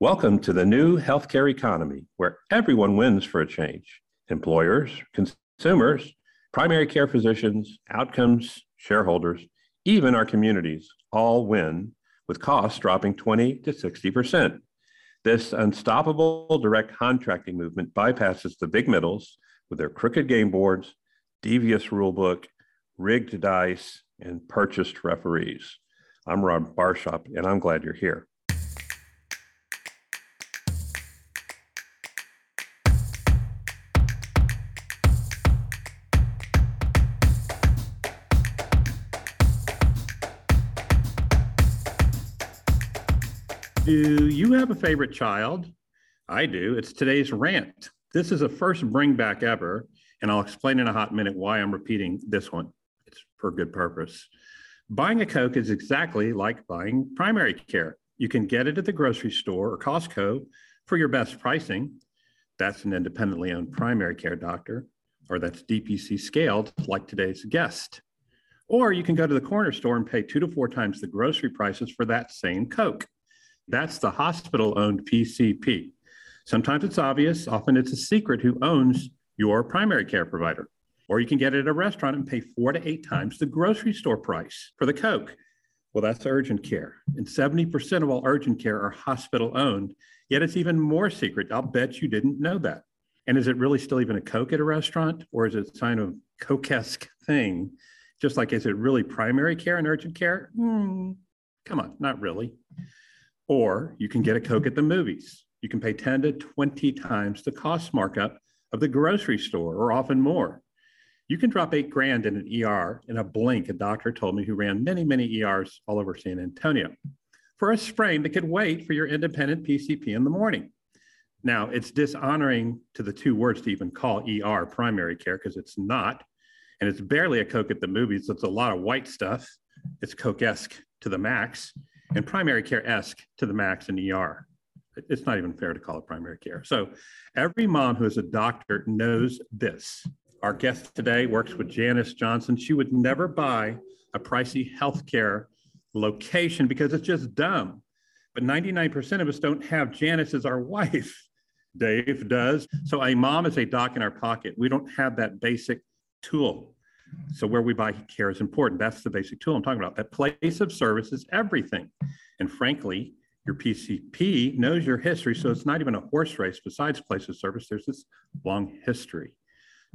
Welcome to the new healthcare economy where everyone wins for a change employers, consumers, primary care physicians, outcomes, shareholders, even our communities all win with costs dropping 20 to 60%. This unstoppable direct contracting movement bypasses the big middles with their crooked game boards, devious rulebook, rigged dice, and purchased referees. I'm Ron Barshop, and I'm glad you're here. Do you have a favorite child? I do. It's today's rant. This is a first bring back ever, and I'll explain in a hot minute why I'm repeating this one. It's for good purpose. Buying a Coke is exactly like buying primary care. You can get it at the grocery store or Costco for your best pricing. That's an independently owned primary care doctor, or that's DPC scaled, like today's guest. Or you can go to the corner store and pay two to four times the grocery prices for that same Coke. That's the hospital owned PCP. Sometimes it's obvious, often it's a secret who owns your primary care provider. Or you can get it at a restaurant and pay four to eight times the grocery store price for the Coke. Well, that's urgent care. And 70% of all urgent care are hospital owned, yet it's even more secret. I'll bet you didn't know that. And is it really still even a Coke at a restaurant, or is it a sign of Coke-esque thing? Just like, is it really primary care and urgent care? Hmm, come on, not really. Or you can get a Coke at the movies. You can pay 10 to 20 times the cost markup of the grocery store, or often more. You can drop eight grand in an ER in a blink, a doctor told me who ran many, many ERs all over San Antonio for a sprain that could wait for your independent PCP in the morning. Now, it's dishonoring to the two words to even call ER primary care because it's not. And it's barely a Coke at the movies. It's a lot of white stuff. It's Coke esque to the max and primary care esque to the max in ER. It's not even fair to call it primary care. So every mom who is a doctor knows this. Our guest today works with Janice Johnston. She would never buy a pricey healthcare location because it's just dumb. But 99% of us don't have Janice as our wife. Dave does. So a mom is a doc in our pocket. We don't have that basic tool. So where we buy care is important. That's the basic tool I'm talking about. That place of service is everything. And frankly, your PCP knows your history. So it's not even a horse race besides place of service. There's this long history.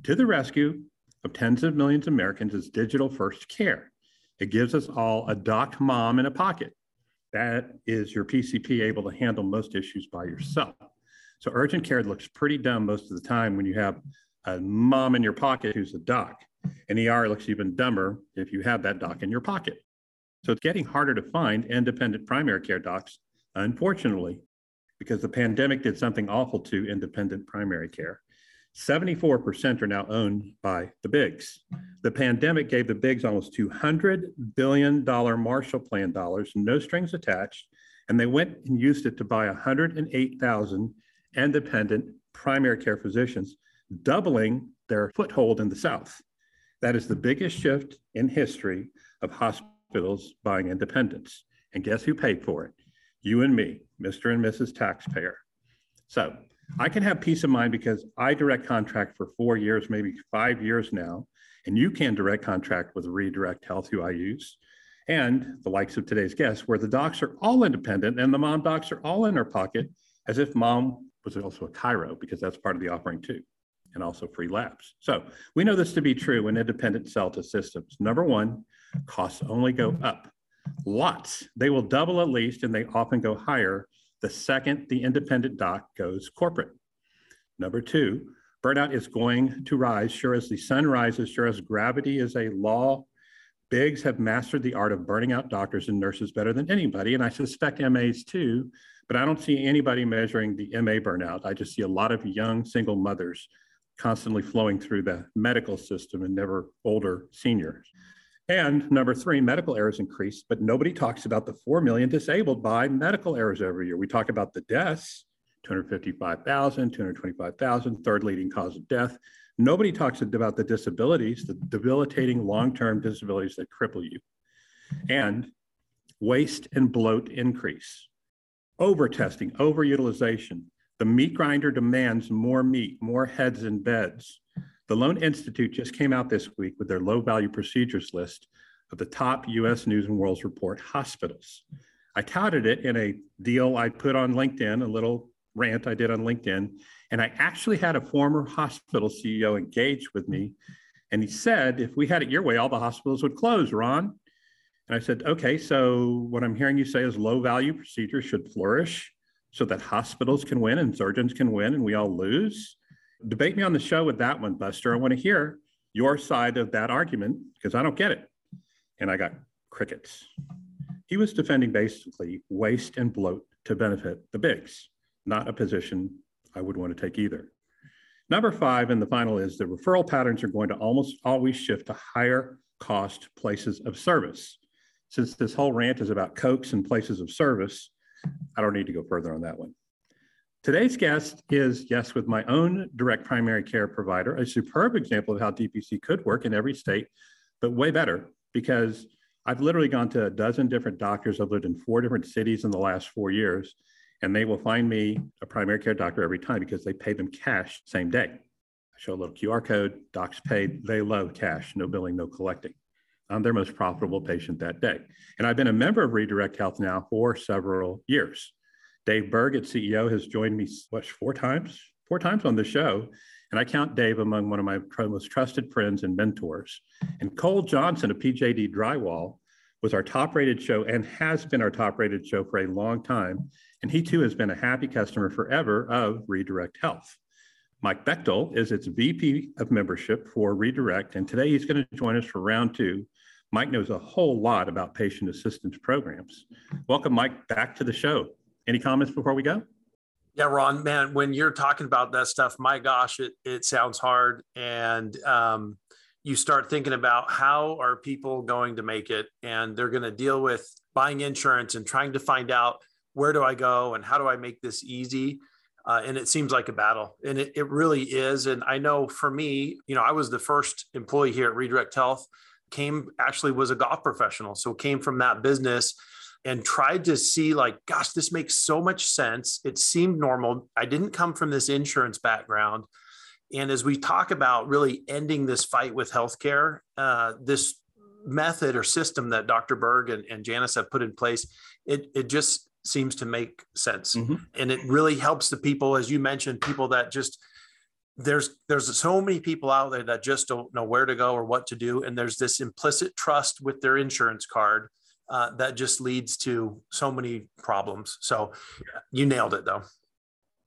To the rescue of tens of millions of Americans is digital first care. It gives us all a doc mom in a pocket. That is your PCP able to handle most issues by yourself. So urgent care looks pretty dumb most of the time when you have a mom in your pocket who's a doc. And ER looks even dumber if you have that doc in your pocket. So it's getting harder to find independent primary care docs, unfortunately, because the pandemic did something awful to independent primary care. 74% are now owned by the bigs. The pandemic gave the bigs almost $200 billion Marshall Plan dollars, no strings attached, and they went and used it to buy 108,000 independent primary care physicians, doubling their foothold in the South. That is the biggest shift in history of hospitals buying independence. And guess who paid for it? You and me, Mr. and Mrs. Taxpayer. So I can have peace of mind because I direct contract for four years, maybe five years now. And you can direct contract with Redirect Health, who I use, and the likes of today's guests, where the docs are all independent and the mom docs are all in her pocket, as if mom was also a chiro, because that's part of the offering too and also free labs. So we know this to be true in independent sell to systems. Number one, costs only go up. Lots. They will double at least, and they often go higher the second the independent doc goes corporate. Number two, burnout is going to rise. Sure as the sun rises, sure as gravity is a law, bigs have mastered the art of burning out doctors and nurses better than anybody. And I suspect MAs too, but I don't see anybody measuring the MA burnout. I just see a lot of young single mothers constantly flowing through the medical system and never older seniors. And number three, medical errors increase, but nobody talks about the 4 million disabled by medical errors every year. We talk about the deaths, 255,000, 225,000, third leading cause of death. Nobody talks about the disabilities, the debilitating long-term disabilities that cripple you. And waste and bloat increase. over testing, overutilization. The meat grinder demands more meat, more heads and beds. The Lown Institute just came out this week with their low value procedures list of the top US News and World Report hospitals. I touted it in a deal I put on LinkedIn, a little rant I did on LinkedIn. And I actually had a former hospital CEO engage with me. And he said, if we had it your way, all the hospitals would close, Ron. And I said, okay, so what I'm hearing you say is low value procedures should flourish so that hospitals can win and surgeons can win and we all lose. Debate me on the show with that one, Buster. I want to hear your side of that argument because I don't get it. And I got crickets. He was defending basically waste and bloat to benefit the bigs, not a position I would want to take either. Number five, and the final is the referral patterns are going to almost always shift to higher cost places of service. Since this whole rant is about Cokes and places of service, I don't need to go further on that one. Today's guest is, yes, with my own direct primary care provider, a superb example of how DPC could work in every state, but way better because I've literally gone to a dozen different doctors. I've lived in four different cities in the last four years, and they will find me a primary care doctor every time because they pay them cash same day. I show a little QR code, docs paid, they love cash, no billing, no collecting. Their most profitable patient that day. And I've been a member of Redirect Health now for several years. Dave Berg, its CEO, has joined me what, four times, four times on the show. And I count Dave among one of my most trusted friends and mentors. And Cole Johnson of PJD Drywall was our top rated show and has been our top rated show for a long time. And he too has been a happy customer forever of Redirect Health. Mike Bechtel is its VP of membership for Redirect. And today he's going to join us for round two. Mike knows a whole lot about patient assistance programs. Welcome, Mike, back to the show. Any comments before we go? Yeah, Ron, man, when you're talking about that stuff, my gosh, it, it sounds hard. And um, you start thinking about how are people going to make it and they're going to deal with buying insurance and trying to find out where do i go and how do i make this easy uh, and it seems like a battle and it, it really is and i know for me you know i was the first employee here at redirect health came actually was a golf professional so came from that business and tried to see like gosh this makes so much sense it seemed normal i didn't come from this insurance background and as we talk about really ending this fight with healthcare, uh, this method or system that Dr. Berg and, and Janice have put in place, it, it just seems to make sense. Mm-hmm. And it really helps the people, as you mentioned, people that just there's there's so many people out there that just don't know where to go or what to do and there's this implicit trust with their insurance card uh, that just leads to so many problems so you nailed it though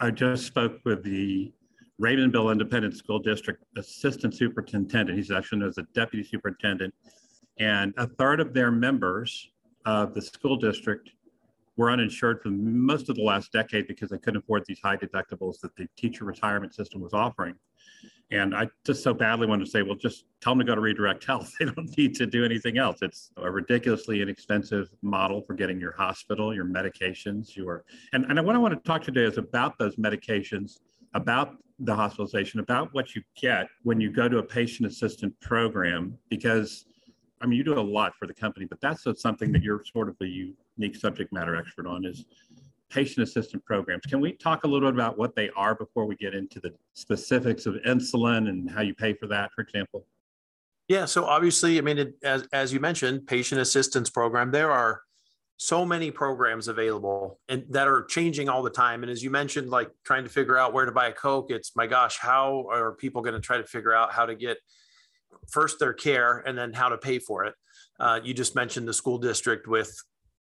i just spoke with the raymondville Independent School District Assistant Superintendent. He's actually known as a Deputy Superintendent. And a third of their members of the school district were uninsured for most of the last decade because they couldn't afford these high deductibles that the teacher retirement system was offering. And I just so badly wanted to say, well, just tell them to go to Redirect Health. They don't need to do anything else. It's a ridiculously inexpensive model for getting your hospital, your medications, your and, and what I want to talk today is about those medications about the hospitalization, about what you get when you go to a patient assistant program, because I mean, you do a lot for the company, but that's something that you're sort of a unique subject matter expert on is patient assistant programs. Can we talk a little bit about what they are before we get into the specifics of insulin and how you pay for that, for example? Yeah, so obviously, I mean, it, as as you mentioned, patient assistance program. There are so many programs available and that are changing all the time. And as you mentioned, like trying to figure out where to buy a Coke, it's my gosh, how are people going to try to figure out how to get first their care and then how to pay for it? Uh, you just mentioned the school district with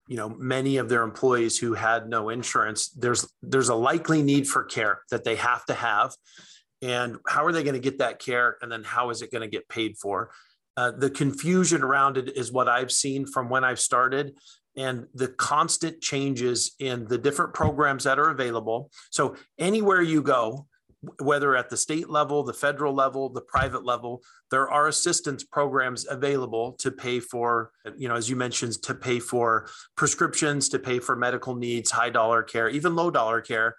you know many of their employees who had no insurance there's there's a likely need for care that they have to have. And how are they going to get that care? And then how is it going to get paid for? Uh, the confusion around it is what I've seen from when I've started and the constant changes in the different programs that are available. So, anywhere you go, whether at the state level, the federal level, the private level, there are assistance programs available to pay for, you know, as you mentioned, to pay for prescriptions, to pay for medical needs, high dollar care, even low dollar care.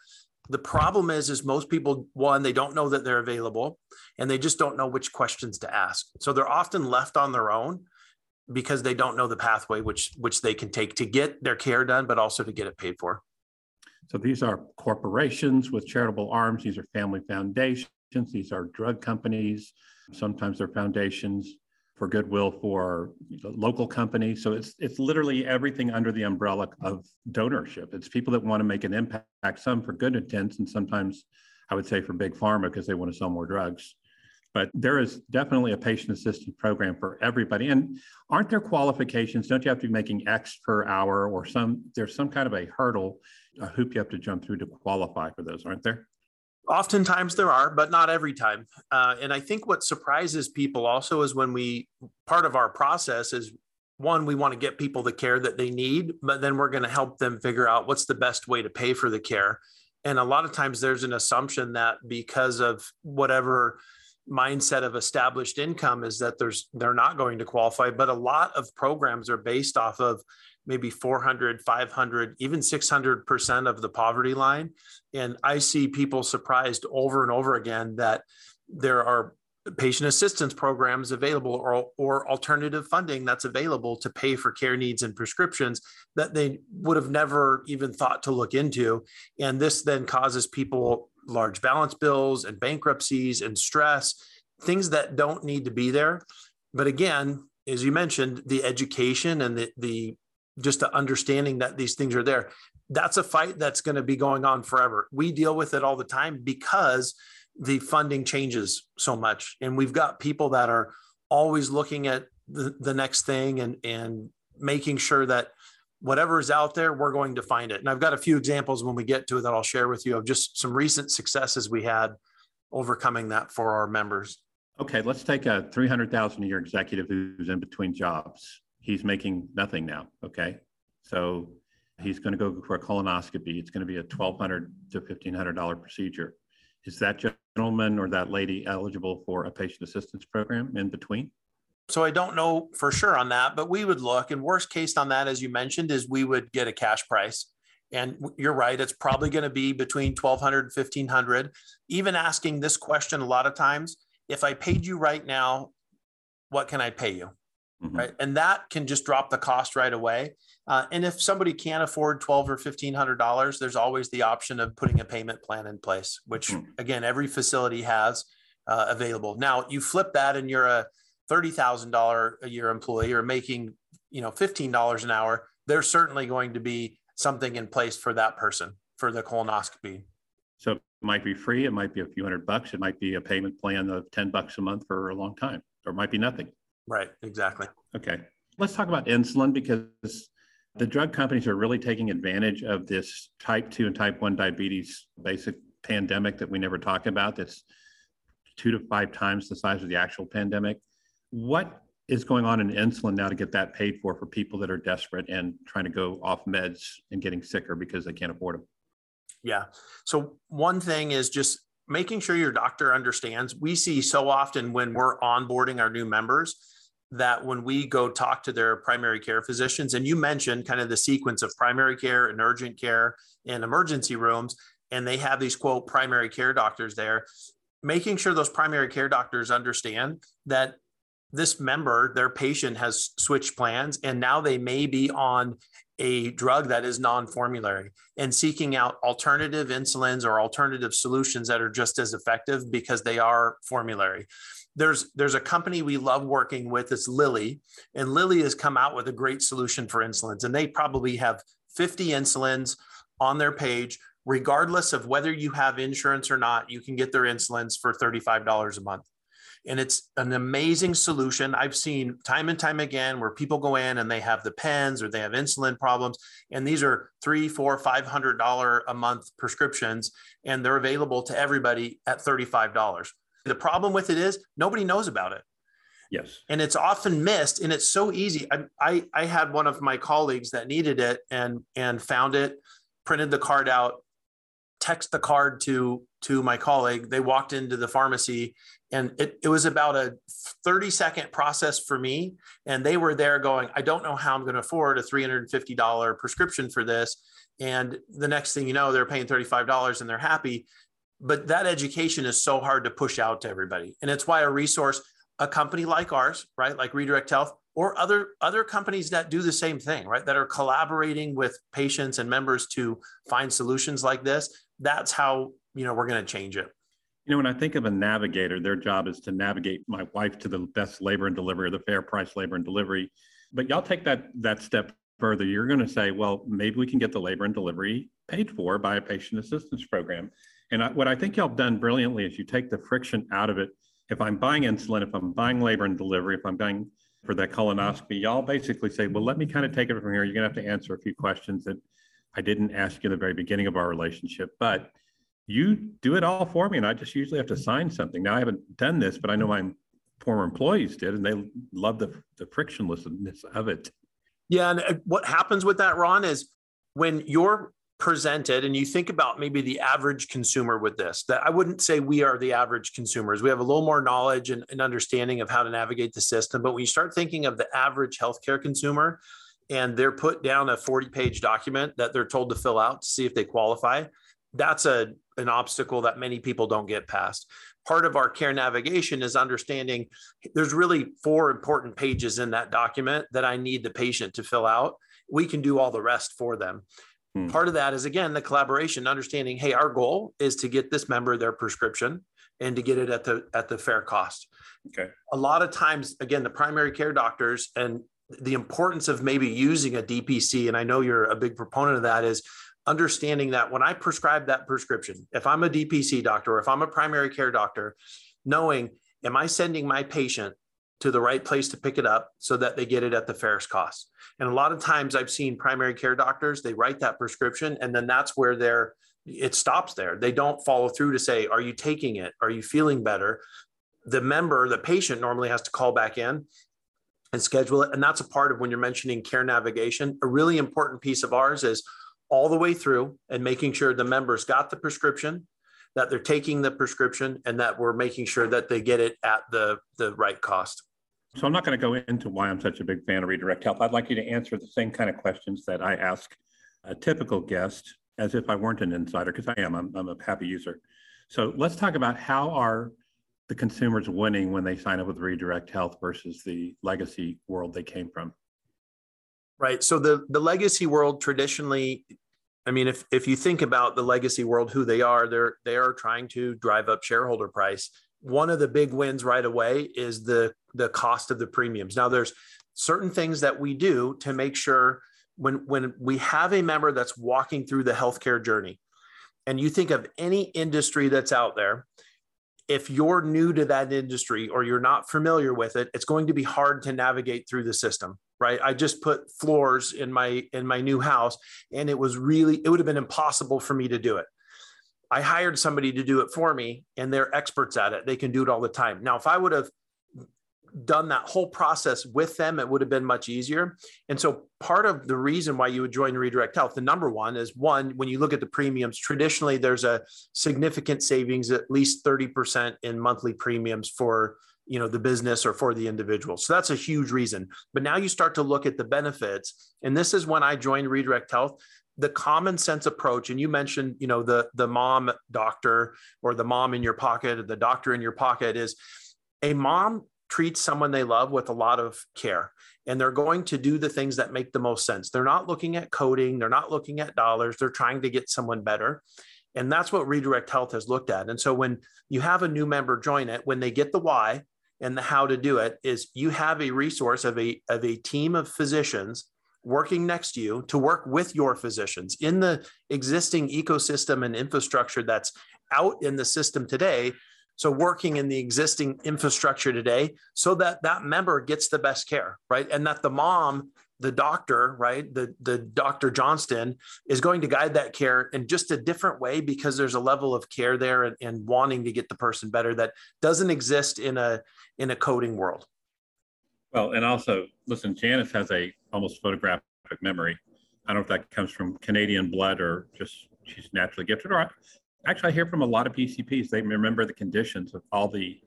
The problem is, is most people, one, they don't know that they're available and they just don't know which questions to ask. So they're often left on their own because they don't know the pathway which which they can take to get their care done, but also to get it paid for. So these are corporations with charitable arms. These are family foundations. These are drug companies. Sometimes they're foundations for goodwill for local companies. So it's it's literally everything under the umbrella of donorship. It's people that want to make an impact, some for good intents, and sometimes I would say for big pharma because they want to sell more drugs. But there is definitely a patient assistance program for everybody. And aren't there qualifications? Don't you have to be making X per hour or some there's some kind of a hurdle, a hoop you have to jump through to qualify for those, aren't there? Oftentimes there are, but not every time. Uh, and I think what surprises people also is when we, part of our process is one, we want to get people the care that they need, but then we're going to help them figure out what's the best way to pay for the care. And a lot of times there's an assumption that because of whatever mindset of established income is that there's they're not going to qualify but a lot of programs are based off of maybe 400 500 even 600% of the poverty line. And i see people surprised over and over again that there are patient assistance programs available or, or alternative funding that's available to pay for care needs and prescriptions that they would have never even thought to look into. And this then causes people large balance bills and bankruptcies and stress things that don't need to be there but again as you mentioned the education and the, the just the understanding that these things are there. That's a fight that's going to be going on forever. We deal with it all the time because the funding changes so much. And we've got people that are always looking at the, the next thing and, and making sure that whatever is out there, we're going to find it. And I've got a few examples when we get to it that I'll share with you of just some recent successes we had overcoming that for our members. Okay, let's take a 300,000 a year executive who's in between jobs he's making nothing now. Okay. So he's going to go for a colonoscopy. It's going to be a $1,200 to $1,500 procedure. Is that gentleman or that lady eligible for a patient assistance program in between? So I don't know for sure on that, but we would look. And worst case on that, as you mentioned, is we would get a cash price. And you're right, it's probably going to be between 1200 and 1500. Even asking this question a lot of times, if I paid you right now, what can I pay you? mm-hmm. right? And that can just drop the cost right away. Uh, and if somebody can't afford twelve or fifteen hundred dollars, there's always the option of putting a payment plan in place, which mm-hmm. again every facility has uh, available. Now you flip that, and you're a thirty thousand dollar a year employee or making you know fifteen dollars an hour. There's certainly going to be something in place for that person for the colonoscopy. So it might be free. It might be a few hundred bucks. It might be a payment plan of ten bucks a month for a long time, or it might be nothing. Right, exactly. Okay. Let's talk about insulin because the drug companies are really taking advantage of this type 2 and type 1 diabetes basic pandemic that we never talk about that's two to five times the size of the actual pandemic. What is going on in insulin now to get that paid for for people that are desperate and trying to go off meds and getting sicker because they can't afford them? Yeah. So, one thing is just making sure your doctor understands. We see so often when we're onboarding our new members that when we go talk to their primary care physicians, and you mentioned kind of the sequence of primary care and urgent care and emergency rooms, and they have these quote primary care doctors there, making sure those primary care doctors understand that this member, their patient has switched plans, and now they may be on a drug that is non-formulary and seeking out alternative insulins or alternative solutions that are just as effective because they are formulary. There's there's a company we love working with it's lilly and lilly has come out with a great solution for insulins and they probably have 50 insulins on their page regardless of whether you have insurance or not you can get their insulins for $35 a month and it's an amazing solution. I've seen time and time again where people go in and they have the pens or they have insulin problems and these are three four five hundred dollar a month prescriptions and they're available to everybody at $35 the problem with it is nobody knows about it. Yes. And it's often missed and it's so easy. I, I i had one of my colleagues that needed it and and found it printed the card out text the card to to my colleague. They walked into the pharmacy and it, it was about a 30 second process for me. And they were there going i don't know how i'm going to afford a $350 prescription for this. And the next thing you know they're paying $35 and they're happy. But that education is so hard to push out to everybody. And it's why a resource a company like ours right like redirect health or other other companies that do the same thing right that are collaborating with patients and members to find solutions like this that's how you know we're going to change it you know when i think of a navigator their job is to navigate my wife to the best labor and delivery or the fair price labor and delivery. But y'all take that that step further you're going to say well maybe we can get the labor and delivery paid for by a patient assistance program. And I, what i think y'all have done brilliantly is you take the friction out of it. If i'm buying insulin if i'm buying labor and delivery if i'm buying for that colonoscopy, y'all basically say, well, let me kind of take it from here. You're going to have to answer a few questions that I didn't ask you in the very beginning of our relationship, but you do it all for me. And I just usually have to sign something. Now, I haven't done this, but I know my former employees did, and they love the, the frictionlessness of it. Yeah. And uh, what happens with that, Ron, is when you're presented and you think about maybe the average consumer with this that i wouldn't say we are the average consumers we have a little more knowledge and, and, understanding of how to navigate the system but when you start thinking of the average healthcare consumer and they're put down a 40 page document that they're told to fill out to see if they qualify that's a an obstacle that many people don't get past part of our care navigation is understanding there's really four important pages in that document that i need the patient to fill out we can do all the rest for them Hmm. Part of that is again the collaboration, understanding, hey, our goal is to get this member their prescription and to get it at the at the fair cost. Okay. A lot of times, again, the primary care doctors and the importance of maybe using a DPC, and I know you're a big proponent of that, is understanding that when I prescribe that prescription, if I'm a DPC doctor or if I'm a primary care doctor, knowing am I sending my patient to the right place to pick it up so that they get it at the fairest cost. And a lot of times I've seen primary care doctors, they write that prescription and then that's where they're it stops there. They don't follow through to say, are you taking it? Are you feeling better? The member, the patient normally has to call back in and schedule it. And that's a part of when you're mentioning care navigation. A really important piece of ours is all the way through and making sure the members got the prescription, that they're taking the prescription, and that we're making sure that they get it at the, the right cost. So I'm not going to go into why I'm such a big fan of Redirect Health. I'd like you to answer the same kind of questions that I ask a typical guest as if I weren't an insider, because I am. I'm, I'm a happy user. So let's talk about how are the consumers winning when they sign up with Redirect Health versus the legacy world they came from? Right. So the the legacy world traditionally, I mean, if if you think about the legacy world, who they are, they're they are trying to drive up shareholder price one of the big wins right away is the the cost of the premiums. Now there's certain things that we do to make sure when when we have a member that's walking through the healthcare journey and you think of any industry that's out there if you're new to that industry or you're not familiar with it it's going to be hard to navigate through the system right i just put floors in my in my new house and it was really it would have been impossible for me to do it I hired somebody to do it for me and they're experts at it. They can do it all the time. Now, if I would have done that whole process with them, it would have been much easier. And so, part of the reason why you would join Redirect Health, the number one is one, when you look at the premiums, traditionally there's a significant savings, at least 30% in monthly premiums for you know the business or for the individual. So that's a huge reason. But now you start to look at the benefits. And this is when i joined redirect health. The common sense approach and you mentioned you know the the mom doctor or the mom in your pocket or the doctor in your pocket is a mom treats someone they love with a lot of care and they're going to do the things that make the most sense. They're not looking at coding. They're not looking at dollars. They're trying to get someone better. And that's what redirect health has looked at. And so when you have a new member join it when they get the why and the how to do it is you have a resource of a of a team of physicians working next to you to work with your physicians in the existing ecosystem and infrastructure that's out in the system today. So working in the existing infrastructure today so that that member gets the best care right? And that the mom the doctor right the the dr johnston is going to guide that care in just a different way because there's a level of care there and, and wanting to get the person better that doesn't exist in a in a coding world well, and also, listen, Janice has a almost photographic memory. I don't know if that comes from Canadian blood or just she's naturally gifted. Or actually, I hear from a lot of PCPs they remember the conditions of all the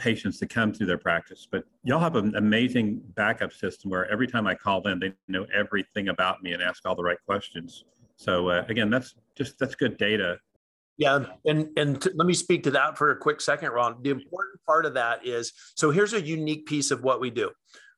patients to come through their practice. But y'all have an amazing backup system where every time I call them, they know everything about me and ask all the right questions. So uh, again, that's just that's good data. Yeah, and and t- let me speak to that for a quick second, Ron. The important part of that is so here's a unique piece of what we do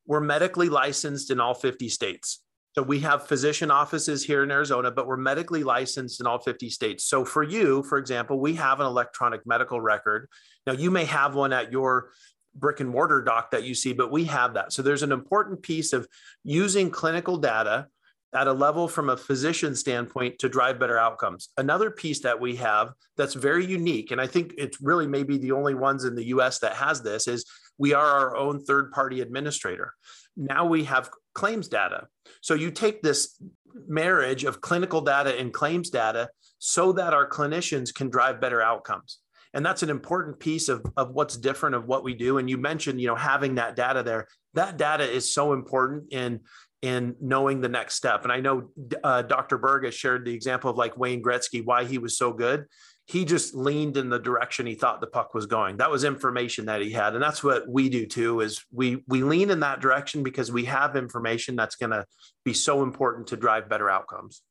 we're medically licensed in all 50 states. So we have physician offices here in Arizona, but we're medically licensed in all 50 states. So for you, for example, we have an electronic medical record. Now you may have one at your brick and mortar doc that you see, but we have that. So there's an important piece of using clinical data at a level from a physician standpoint to drive better outcomes. Another piece that we have that's very unique, and I think it's really maybe the only ones in the US that has this, is we are our own third party administrator. Now we have claims data. So you take this marriage of clinical data and claims data so that our clinicians can drive better outcomes and that's an important piece of, of what's different of what we do. And you mentioned you know having that data there. That data is so important in in knowing the next step. And i know uh, dr berg has shared the example of like wayne gretzky why he was so good. He just leaned in the direction he thought the puck was going. That was information that he had. And that's what we do too is we we lean in that direction because we have information that's going to be so important to drive better outcomes.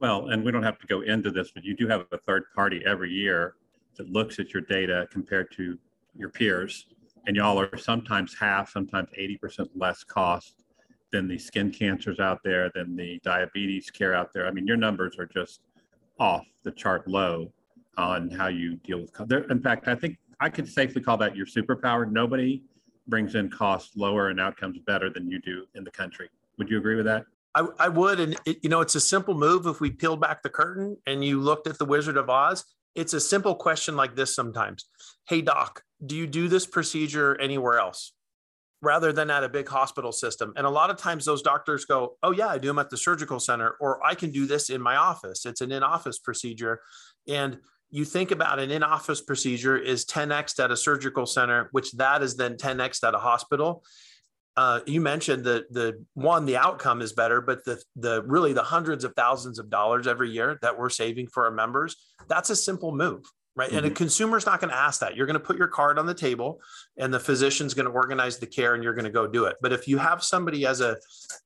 Well and we don't have to go into this but you do have a third party every year that looks at your data compared to your peers. And y'all are sometimes half, sometimes 80% less cost than the skin cancers out there, than the diabetes care out there. I mean, your numbers are just off the chart low on how you deal with. There, in fact, I think I could safely call that your superpower. Nobody brings in costs lower and outcomes better than you do in the country. Would you agree with that? I, I would. And, it, you know, it's a simple move. If we peeled back the curtain and you looked at the Wizard of Oz, it's a simple question like this sometimes Hey, doc, do you do this procedure anywhere else? Rather than at a big hospital system. And a lot of times those doctors go, Oh, yeah, I do them at the surgical center, or I can do this in my office. It's an in office procedure. And you think about an in office procedure is 10x at a surgical center, which that is then 10x at a hospital uh, you mentioned that the one the outcome is better but the the really the hundreds of thousands of dollars every year that we're saving for our members that's a simple move right mm-hmm. and a mm-hmm. consumer's not going to ask that you're going to put your card on the table and the physician's going to organize the care and you're going to go do it but if you have somebody as a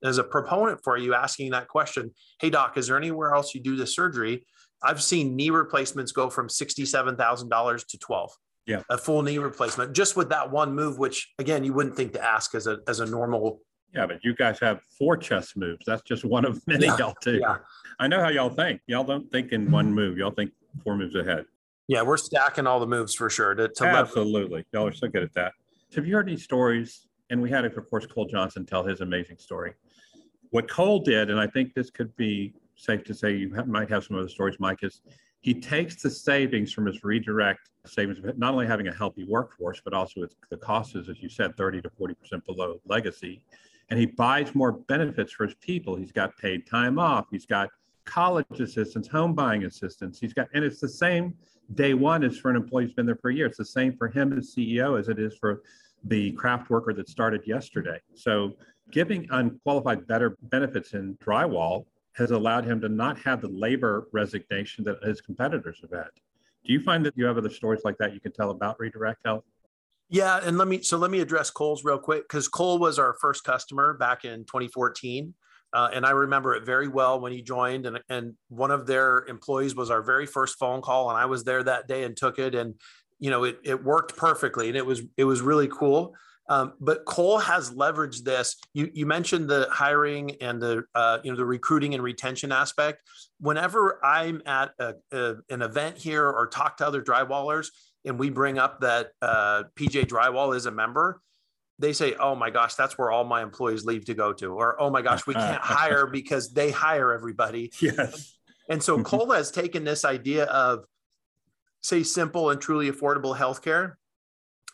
as a proponent for you asking that question hey doc is there anywhere else you do the surgery i've seen knee replacements go from $67000 to 12 yeah. A full knee replacement just with that one move which again you wouldn't think to ask as a as a normal yeah but you guys have four chest moves. That's just one of many yeah, y'all do. Yeah. i know how y'all think. Y'all don't think in one move. Y'all think four moves ahead. Yeah we're stacking all the moves for sure to, to absolutely. Y'all are so good at that. Have you heard any stories? And we had of course cole johnson tell his amazing story. What cole did and i think this could be safe to say you have, might have some other stories mike is he takes the savings from his redirect savings, not only having a healthy workforce, but also the cost is, as you said, 30 to 40% below legacy. And he buys more benefits for his people. He's got paid time off. He's got college assistance, home buying assistance. He's got, and it's the same day one as for an employee who's been there for a year. It's the same for him as CEO as it is for the craft worker that started yesterday. So giving unqualified better benefits in drywall has allowed him to not have the labor resignation that his competitors have had. Do you find that you have other stories like that you can tell about Redirect Health? Yeah, and let me so let me address Cole's real quick because Cole was our first customer back in 2014. Uh, and I remember it very well when he joined, and, and one of their employees was our very first phone call, and I was there that day and took it, and you know it, it worked perfectly, and it was it was really cool. Um, but Cole has leveraged this. You, you mentioned the hiring and the uh, you know the recruiting and retention aspect. Whenever I'm at a, a, an event here or talk to other drywallers, and we bring up that uh, PJ Drywall is a member, they say, "Oh my gosh, that's where all my employees leave to go to," or "Oh my gosh, we can't hire because they hire everybody." Yes. And so Cole has taken this idea of say simple and truly affordable healthcare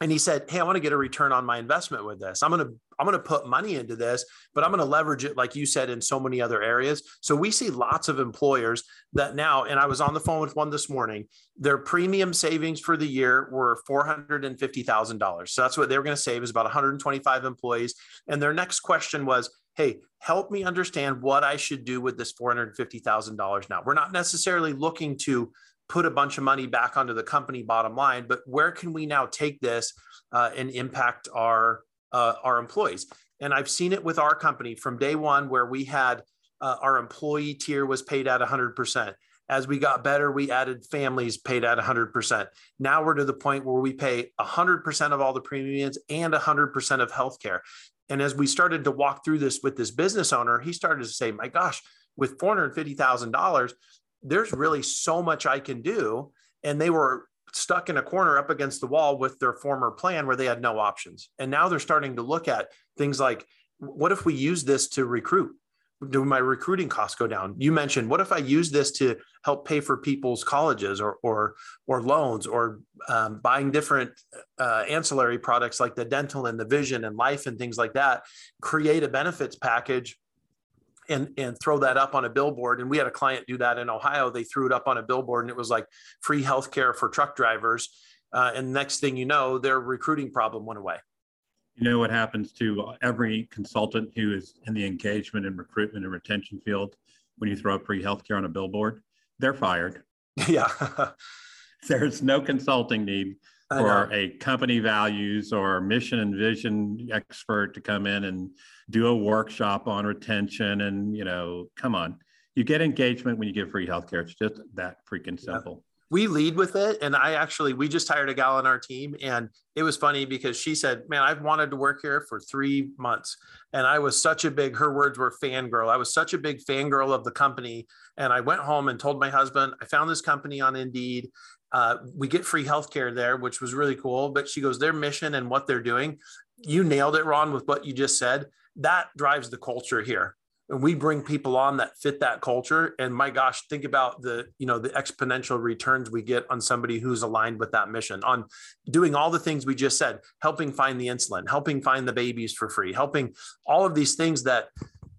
and he said hey i want to get a return on my investment with this. I'm going to i'm going to put money into this but i'm going to leverage it like you said in so many other areas. So we see lots of employers that now and i was on the phone with one this morning their premium savings for the year were $450000 so that's what they were going to save is about 125 employees. And their next question was hey help me understand what i should do with this $450000 now. We're not necessarily looking to put a bunch of money back onto the company bottom line, but where can we now take this uh, and impact our uh, our employees? And I've seen it with our company from day one, where we had uh, our employee tier was paid at 100%. As we got better, we added families paid at 100%. Now we're to the point where we pay 100% of all the premiums and 100% of healthcare. And as we started to walk through this with this business owner, he started to say, my gosh, with $450,000, there's really so much I can do. And they were stuck in a corner up against the wall with their former plan where they had no options. And now they're starting to look at things like what if we use this to recruit? Do my recruiting costs go down? You mentioned what if I use this to help pay for people's colleges or or or loans or um, buying different uh, ancillary products like the dental and the vision and life and things like that. Create a benefits package and and throw that up on a billboard. And we had a client do that in Ohio. They threw it up on a billboard, and it was like free healthcare for truck drivers. Uh, and next thing you know, their recruiting problem went away. You know what happens to every consultant who is in the engagement and recruitment and retention field when you throw up free healthcare on a billboard? They're fired. Yeah. There's no consulting need for a company values or mission and vision expert to come in and do a workshop on retention and you know come on. You get engagement when you give free healthcare. It's just that freaking simple. Yeah. we lead with it and i actually we just hired a gal on our team and it was funny because she said man i've wanted to work here for three months and i was such a big her words were fangirl. I was such a big fangirl of the company and i went home and told my husband i found this company on indeed uh, we get free healthcare there, which was really cool. But she goes, their mission and what they're doing, you nailed it, Ron, with what you just said. That drives the culture here. And we bring people on that fit that culture. And my gosh, think about the, you know, the exponential returns we get on somebody who's aligned with that mission, on doing all the things we just said, helping find the insulin, helping find the babies for free, helping all of these things that,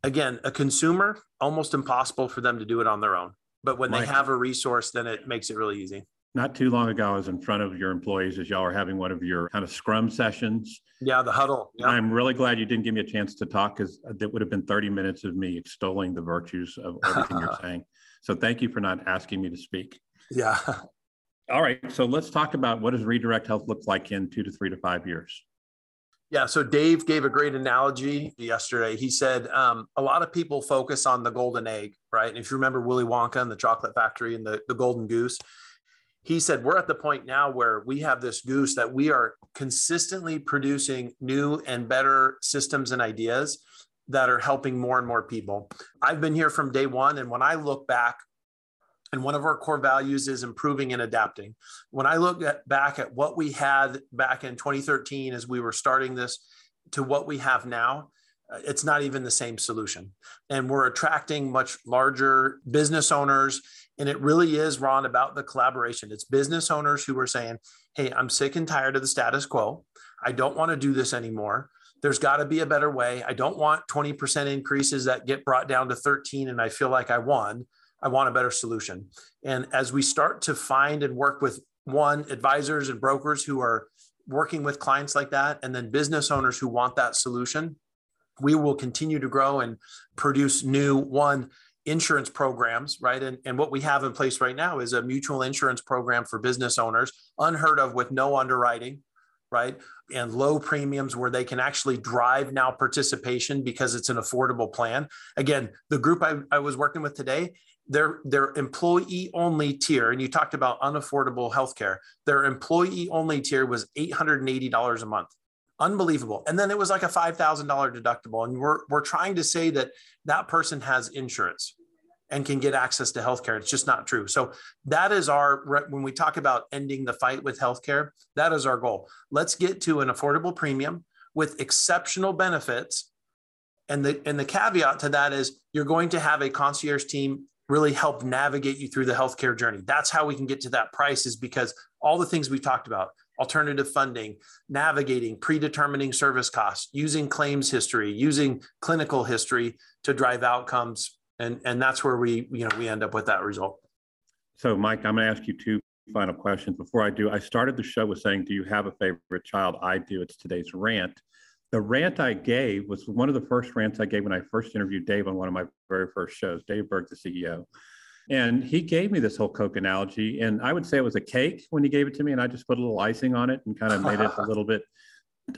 again, a consumer, almost impossible for them to do it on their own. But when they have a resource, then it makes it really easy not too long ago, I was in front of your employees as y'all were having one of your kind of scrum sessions. Yeah, the huddle. Yeah. I'm really glad you didn't give me a chance to talk because that would have been 30 minutes of me extolling the virtues of everything you're saying. So thank you for not asking me to speak. Yeah. All right. So let's talk about what does redirect health look like in two to three to five years? Yeah. So Dave gave a great analogy yesterday. He said um, a lot of people focus on the golden egg, right? And if you remember Willy Wonka and the chocolate factory and the, the golden goose, he said we're at the point now where we have this goose that we are consistently producing new and better systems and ideas that are helping more and more people. I've been here from day one and when i look back and one of our core values is improving and adapting. When i look at, back at what we had back in 2013 as we were starting this to what we have now uh, it's not even the same solution. And we're attracting much larger business owners and it really is, Ron, about the collaboration. It's business owners who are saying, hey, I'm sick and tired of the status quo. I don't want to do this anymore. There's got to be a better way. I don't want 20% increases that get brought down to 13 and I feel like I won. I want a better solution. And as we start to find and work with one, advisors and brokers who are working with clients like that, and then business owners who want that solution, we will continue to grow and produce new one insurance programs, right? And, and what we have in place right now is a mutual insurance program for business owners, unheard of with no underwriting, right? And low premiums where they can actually drive now participation because it's an affordable plan. Again, the group I, I was working with today, their, their employee only tier, and you talked about unaffordable healthcare, their employee only tier was $880 a month unbelievable. And then it was like a $5000 deductible and we're, we're trying to say that that person has insurance and can get access to healthcare. It's just not true. So that is our when we talk about ending the fight with healthcare that is our goal. Let's get to an affordable premium with exceptional benefits. And the and the caveat to that is you're going to have a concierge team really help navigate you through the healthcare journey. That's how we can get to that price is because all the things we talked about alternative funding, navigating, predetermining service costs, using claims history, using clinical history to drive outcomes. And, and that's where we, you know, we end up with that result. So Mike, I'm going to ask you two final questions. Before I do, I started the show with saying, do you have a favorite child? I do. It's today's rant. The rant I gave was one of the first rants I gave when I first interviewed Dave on one of my very first shows, Dave Berg, the CEO. And he gave me this whole Coke analogy. And I would say it was a cake when he gave it to me. And I just put a little icing on it and kind of made it a little bit,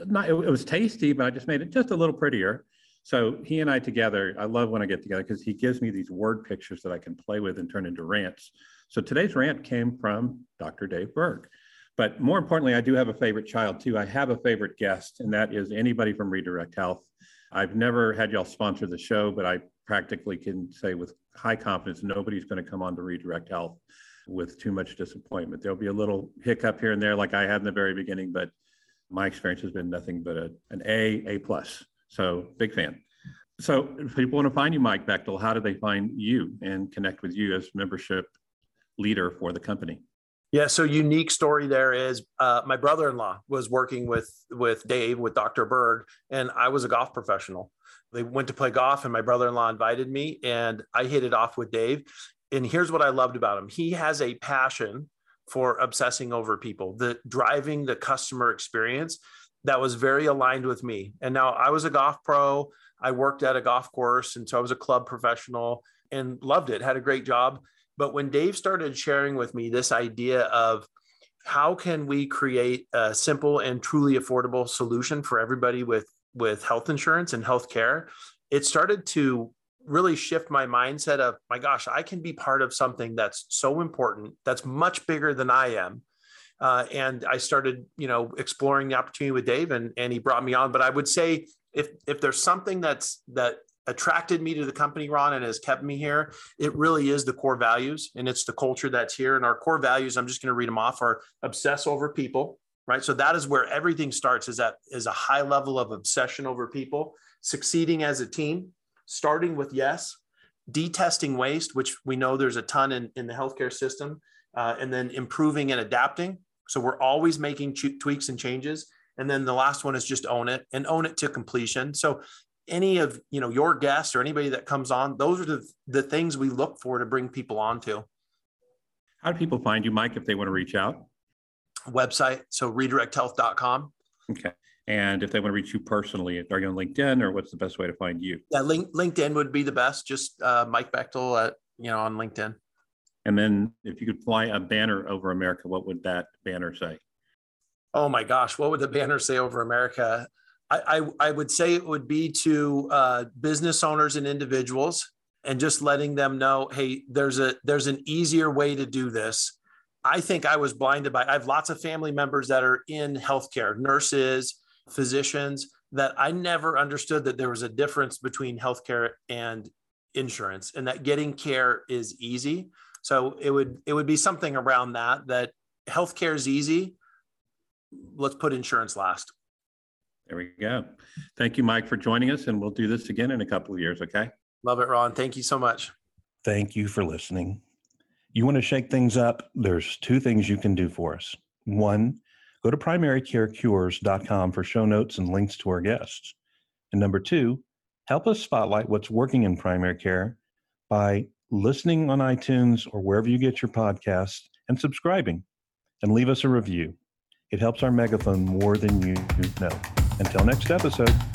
not, it, it was tasty, but I just made it just a little prettier. So he and I together, I love when I get together because he gives me these word pictures that I can play with and turn into rants. So today's rant came from Dr. Dave Berg. But more importantly, I do have a favorite child too. I have a favorite guest, and that is anybody from Redirect Health. I've never had y'all sponsor the show, but I practically can say with high confidence, nobody's going to come on to Redirect Health with too much disappointment. There'll be a little hiccup here and there, like I had in the very beginning, but my experience has been nothing but a, an A, A plus. So big fan. So if people want to find you, Mike Bechtel, how do they find you and connect with you as membership leader for the company? Yeah, so unique story there is uh, my brother-in-law was working with with Dave with Dr. Berg, and I was a golf professional. They went to play golf, and my brother-in-law invited me, and I hit it off with Dave. And here's what I loved about him: he has a passion for obsessing over people, the driving the customer experience that was very aligned with me. And now I was a golf pro. I worked at a golf course, and so I was a club professional and loved it. Had a great job but when Dave started sharing with me this idea of how can we create a simple and truly affordable solution for everybody with with health insurance and health care, it started to really shift my mindset of my gosh, I can be part of something that's so important, that's much bigger than I am. Uh, and I started, you know, exploring the opportunity with Dave, and and he brought me on. But I would say if if there's something that's that attracted me to the company, Ron, and has kept me here, it really is the core values and it's the culture that's here. And our core values, I'm just going to read them off, are obsess over people, right? So that is where everything starts is that is a high level of obsession over people, succeeding as a team, starting with yes, detesting waste, which we know there's a ton in, in the healthcare system, uh, and then improving and adapting. So we're always making tweaks and changes. And then the last one is just own it and own it to completion. So any of you know your guests or anybody that comes on those are the, the things we look for to bring people on to how do people find you mike if they want to reach out? Website so redirecthealth.com okay and if they want to reach you personally are you on linkedin or what's the best way to find you? Yeah link, linkedin would be the best just uh, mike bechtel at you know on linkedin. And then if you could fly a banner over america what would that banner say? Oh my gosh what would the banner say over america I, I, would say it would be to uh, business owners and individuals and just letting them know, hey, there's a there's an easier way to do this. I think I was blinded by I have lots of family members that are in healthcare, nurses, physicians, that I never understood that there was a difference between healthcare and insurance and that getting care is easy. So it would it would be something around that that healthcare is easy. Let's put insurance last. There we go. Thank you, Mike, for joining us, and we'll do this again in a couple of years, okay? Love it, Ron. Thank you so much. Thank you for listening. You want to shake things up? There's two things you can do for us. One, go to primarycarecures.com for show notes and links to our guests. And number two, help us spotlight what's working in primary care by listening on iTunes or wherever you get your podcasts and subscribing and leave us a review. It helps our megaphone more than you know. Until next episode.